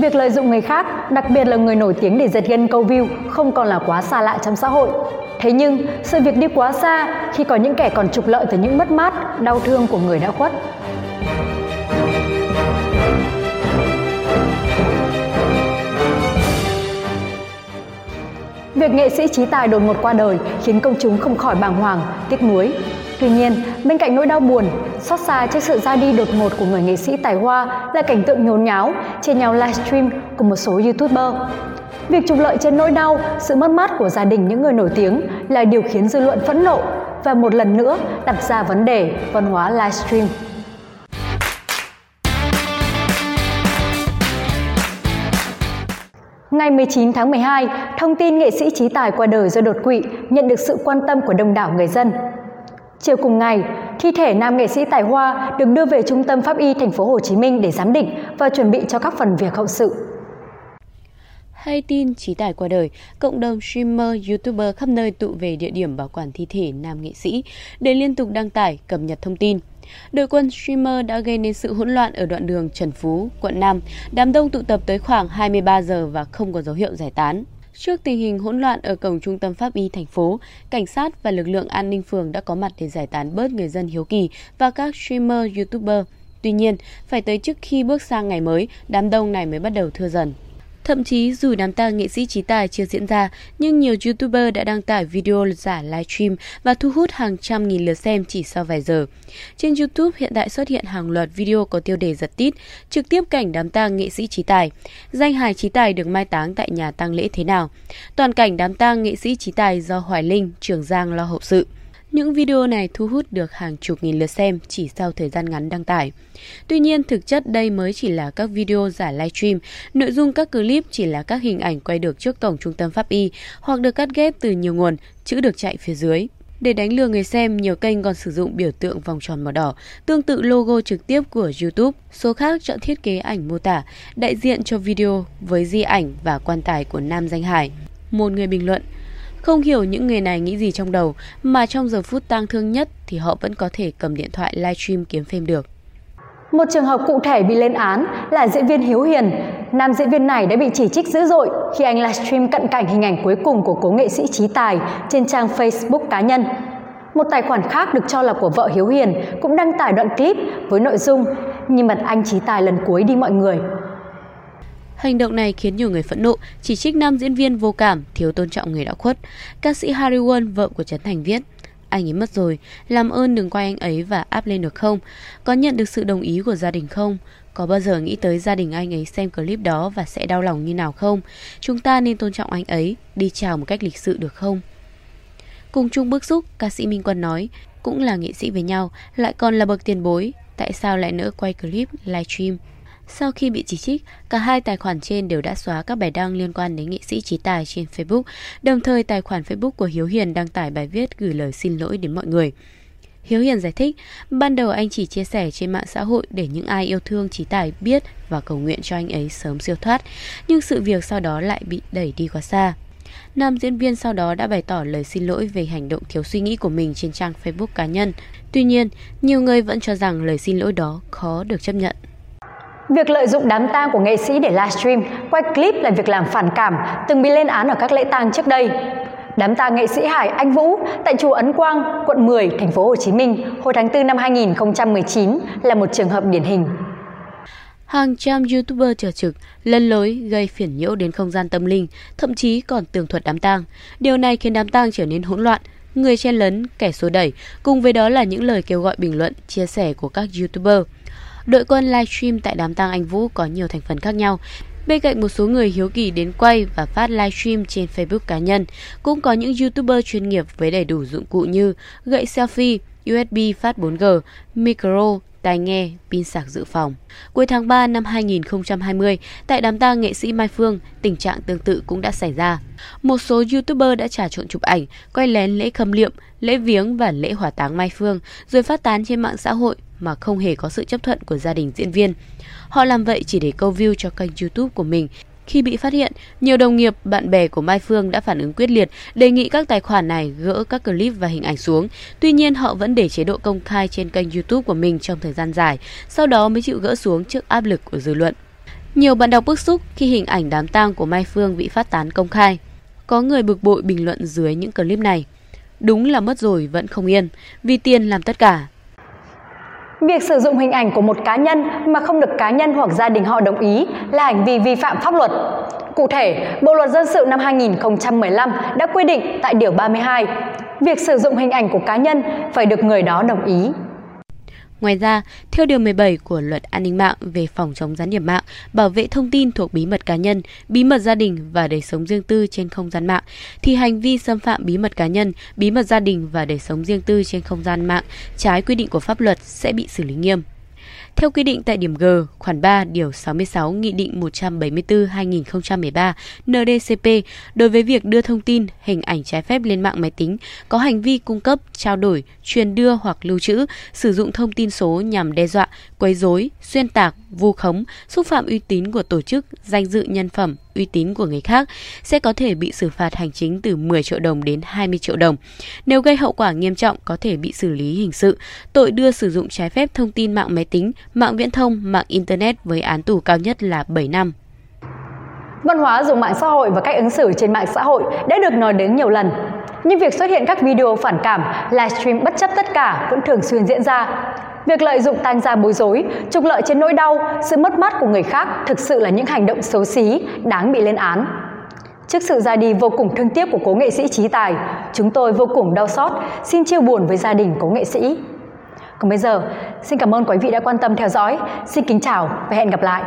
Việc lợi dụng người khác, đặc biệt là người nổi tiếng để giật gân câu view không còn là quá xa lạ trong xã hội. Thế nhưng, sự việc đi quá xa khi có những kẻ còn trục lợi từ những mất mát, đau thương của người đã khuất. Việc nghệ sĩ trí tài đột ngột qua đời khiến công chúng không khỏi bàng hoàng, tiếc nuối. Tuy nhiên, bên cạnh nỗi đau buồn, xót xa trước sự ra đi đột ngột của người nghệ sĩ tài hoa là cảnh tượng nhốn nháo, trên nhau livestream của một số youtuber. Việc trục lợi trên nỗi đau, sự mất mát của gia đình những người nổi tiếng là điều khiến dư luận phẫn nộ và một lần nữa đặt ra vấn đề văn hóa livestream. Ngày 19 tháng 12, thông tin nghệ sĩ trí tài qua đời do đột quỵ nhận được sự quan tâm của đông đảo người dân. Chiều cùng ngày, thi thể nam nghệ sĩ tài hoa được đưa về Trung tâm Pháp y thành phố Hồ Chí Minh để giám định và chuẩn bị cho các phần việc hậu sự. Hay tin trí tài qua đời, cộng đồng streamer, youtuber khắp nơi tụ về địa điểm bảo quản thi thể nam nghệ sĩ để liên tục đăng tải, cập nhật thông tin. Đội quân streamer đã gây nên sự hỗn loạn ở đoạn đường Trần Phú, quận Nam. Đám đông tụ tập tới khoảng 23 giờ và không có dấu hiệu giải tán. Trước tình hình hỗn loạn ở cổng trung tâm pháp y thành phố, cảnh sát và lực lượng an ninh phường đã có mặt để giải tán bớt người dân hiếu kỳ và các streamer, youtuber. Tuy nhiên, phải tới trước khi bước sang ngày mới, đám đông này mới bắt đầu thưa dần. Thậm chí dù đám tang nghệ sĩ trí tài chưa diễn ra, nhưng nhiều YouTuber đã đăng tải video giả livestream và thu hút hàng trăm nghìn lượt xem chỉ sau vài giờ. Trên YouTube hiện tại xuất hiện hàng loạt video có tiêu đề giật tít, trực tiếp cảnh đám tang nghệ sĩ trí tài. Danh hài trí tài được mai táng tại nhà tang lễ thế nào? Toàn cảnh đám tang nghệ sĩ trí tài do Hoài Linh, Trường Giang lo hậu sự. Những video này thu hút được hàng chục nghìn lượt xem chỉ sau thời gian ngắn đăng tải. Tuy nhiên, thực chất đây mới chỉ là các video giả livestream, nội dung các clip chỉ là các hình ảnh quay được trước cổng trung tâm pháp y hoặc được cắt ghép từ nhiều nguồn, chữ được chạy phía dưới. Để đánh lừa người xem, nhiều kênh còn sử dụng biểu tượng vòng tròn màu đỏ, tương tự logo trực tiếp của YouTube. Số khác chọn thiết kế ảnh mô tả, đại diện cho video với di ảnh và quan tài của nam danh hải. Một người bình luận, không hiểu những người này nghĩ gì trong đầu, mà trong giờ phút tang thương nhất thì họ vẫn có thể cầm điện thoại livestream kiếm phim được. Một trường hợp cụ thể bị lên án là diễn viên Hiếu Hiền. Nam diễn viên này đã bị chỉ trích dữ dội khi anh livestream cận cảnh hình ảnh cuối cùng của cố nghệ sĩ trí tài trên trang Facebook cá nhân. Một tài khoản khác được cho là của vợ Hiếu Hiền cũng đăng tải đoạn clip với nội dung, nhìn mặt anh trí tài lần cuối đi mọi người. Hành động này khiến nhiều người phẫn nộ, chỉ trích nam diễn viên vô cảm, thiếu tôn trọng người đã khuất. Ca sĩ Harry Won, vợ của Trấn Thành viết, anh ấy mất rồi, làm ơn đừng quay anh ấy và áp lên được không? Có nhận được sự đồng ý của gia đình không? Có bao giờ nghĩ tới gia đình anh ấy xem clip đó và sẽ đau lòng như nào không? Chúng ta nên tôn trọng anh ấy, đi chào một cách lịch sự được không? Cùng chung bức xúc, ca sĩ Minh Quân nói, cũng là nghệ sĩ với nhau, lại còn là bậc tiền bối, tại sao lại nỡ quay clip, livestream? Sau khi bị chỉ trích, cả hai tài khoản trên đều đã xóa các bài đăng liên quan đến nghệ sĩ trí tài trên Facebook, đồng thời tài khoản Facebook của Hiếu Hiền đăng tải bài viết gửi lời xin lỗi đến mọi người. Hiếu Hiền giải thích, ban đầu anh chỉ chia sẻ trên mạng xã hội để những ai yêu thương trí tài biết và cầu nguyện cho anh ấy sớm siêu thoát, nhưng sự việc sau đó lại bị đẩy đi quá xa. Nam diễn viên sau đó đã bày tỏ lời xin lỗi về hành động thiếu suy nghĩ của mình trên trang Facebook cá nhân. Tuy nhiên, nhiều người vẫn cho rằng lời xin lỗi đó khó được chấp nhận. Việc lợi dụng đám tang của nghệ sĩ để livestream, quay clip là việc làm phản cảm, từng bị lên án ở các lễ tang trước đây. Đám tang nghệ sĩ Hải Anh Vũ tại chùa Ấn Quang, quận 10, thành phố Hồ Chí Minh hồi tháng 4 năm 2019 là một trường hợp điển hình. Hàng trăm YouTuber trở trực, lân lối gây phiền nhiễu đến không gian tâm linh, thậm chí còn tường thuật đám tang. Điều này khiến đám tang trở nên hỗn loạn, người chen lấn, kẻ xô đẩy, cùng với đó là những lời kêu gọi bình luận, chia sẻ của các YouTuber. Đội quân livestream tại đám tang anh Vũ có nhiều thành phần khác nhau. Bên cạnh một số người hiếu kỳ đến quay và phát livestream trên Facebook cá nhân, cũng có những YouTuber chuyên nghiệp với đầy đủ dụng cụ như gậy selfie, USB phát 4G, micro, tai nghe, pin sạc dự phòng. Cuối tháng 3 năm 2020, tại đám tang nghệ sĩ Mai Phương, tình trạng tương tự cũng đã xảy ra. Một số YouTuber đã trà trộn chụp ảnh, quay lén lễ khâm liệm, lễ viếng và lễ hỏa táng Mai Phương, rồi phát tán trên mạng xã hội mà không hề có sự chấp thuận của gia đình diễn viên. Họ làm vậy chỉ để câu view cho kênh YouTube của mình. Khi bị phát hiện, nhiều đồng nghiệp, bạn bè của Mai Phương đã phản ứng quyết liệt, đề nghị các tài khoản này gỡ các clip và hình ảnh xuống. Tuy nhiên, họ vẫn để chế độ công khai trên kênh YouTube của mình trong thời gian dài, sau đó mới chịu gỡ xuống trước áp lực của dư luận. Nhiều bạn đọc bức xúc khi hình ảnh đám tang của Mai Phương bị phát tán công khai. Có người bực bội bình luận dưới những clip này. Đúng là mất rồi vẫn không yên, vì tiền làm tất cả. Việc sử dụng hình ảnh của một cá nhân mà không được cá nhân hoặc gia đình họ đồng ý là hành vi vi phạm pháp luật. Cụ thể, Bộ luật dân sự năm 2015 đã quy định tại điều 32, việc sử dụng hình ảnh của cá nhân phải được người đó đồng ý. Ngoài ra, theo Điều 17 của Luật An ninh mạng về phòng chống gián điệp mạng, bảo vệ thông tin thuộc bí mật cá nhân, bí mật gia đình và đời sống riêng tư trên không gian mạng, thì hành vi xâm phạm bí mật cá nhân, bí mật gia đình và đời sống riêng tư trên không gian mạng trái quy định của pháp luật sẽ bị xử lý nghiêm. Theo quy định tại điểm G, khoản 3, điều 66 Nghị định 174-2013 NDCP, đối với việc đưa thông tin, hình ảnh trái phép lên mạng máy tính, có hành vi cung cấp, trao đổi, truyền đưa hoặc lưu trữ, sử dụng thông tin số nhằm đe dọa, quấy rối, xuyên tạc, vu khống, xúc phạm uy tín của tổ chức, danh dự nhân phẩm, uy tín của người khác sẽ có thể bị xử phạt hành chính từ 10 triệu đồng đến 20 triệu đồng. Nếu gây hậu quả nghiêm trọng có thể bị xử lý hình sự, tội đưa sử dụng trái phép thông tin mạng máy tính, mạng viễn thông, mạng internet với án tù cao nhất là 7 năm. Văn hóa dùng mạng xã hội và cách ứng xử trên mạng xã hội đã được nói đến nhiều lần. Nhưng việc xuất hiện các video phản cảm, livestream bất chấp tất cả vẫn thường xuyên diễn ra. Việc lợi dụng tan ra bối rối, trục lợi trên nỗi đau, sự mất mát của người khác thực sự là những hành động xấu xí, đáng bị lên án. Trước sự ra đi vô cùng thương tiếc của cố nghệ sĩ trí tài, chúng tôi vô cùng đau xót, xin chia buồn với gia đình cố nghệ sĩ. Còn bây giờ, xin cảm ơn quý vị đã quan tâm theo dõi. Xin kính chào và hẹn gặp lại.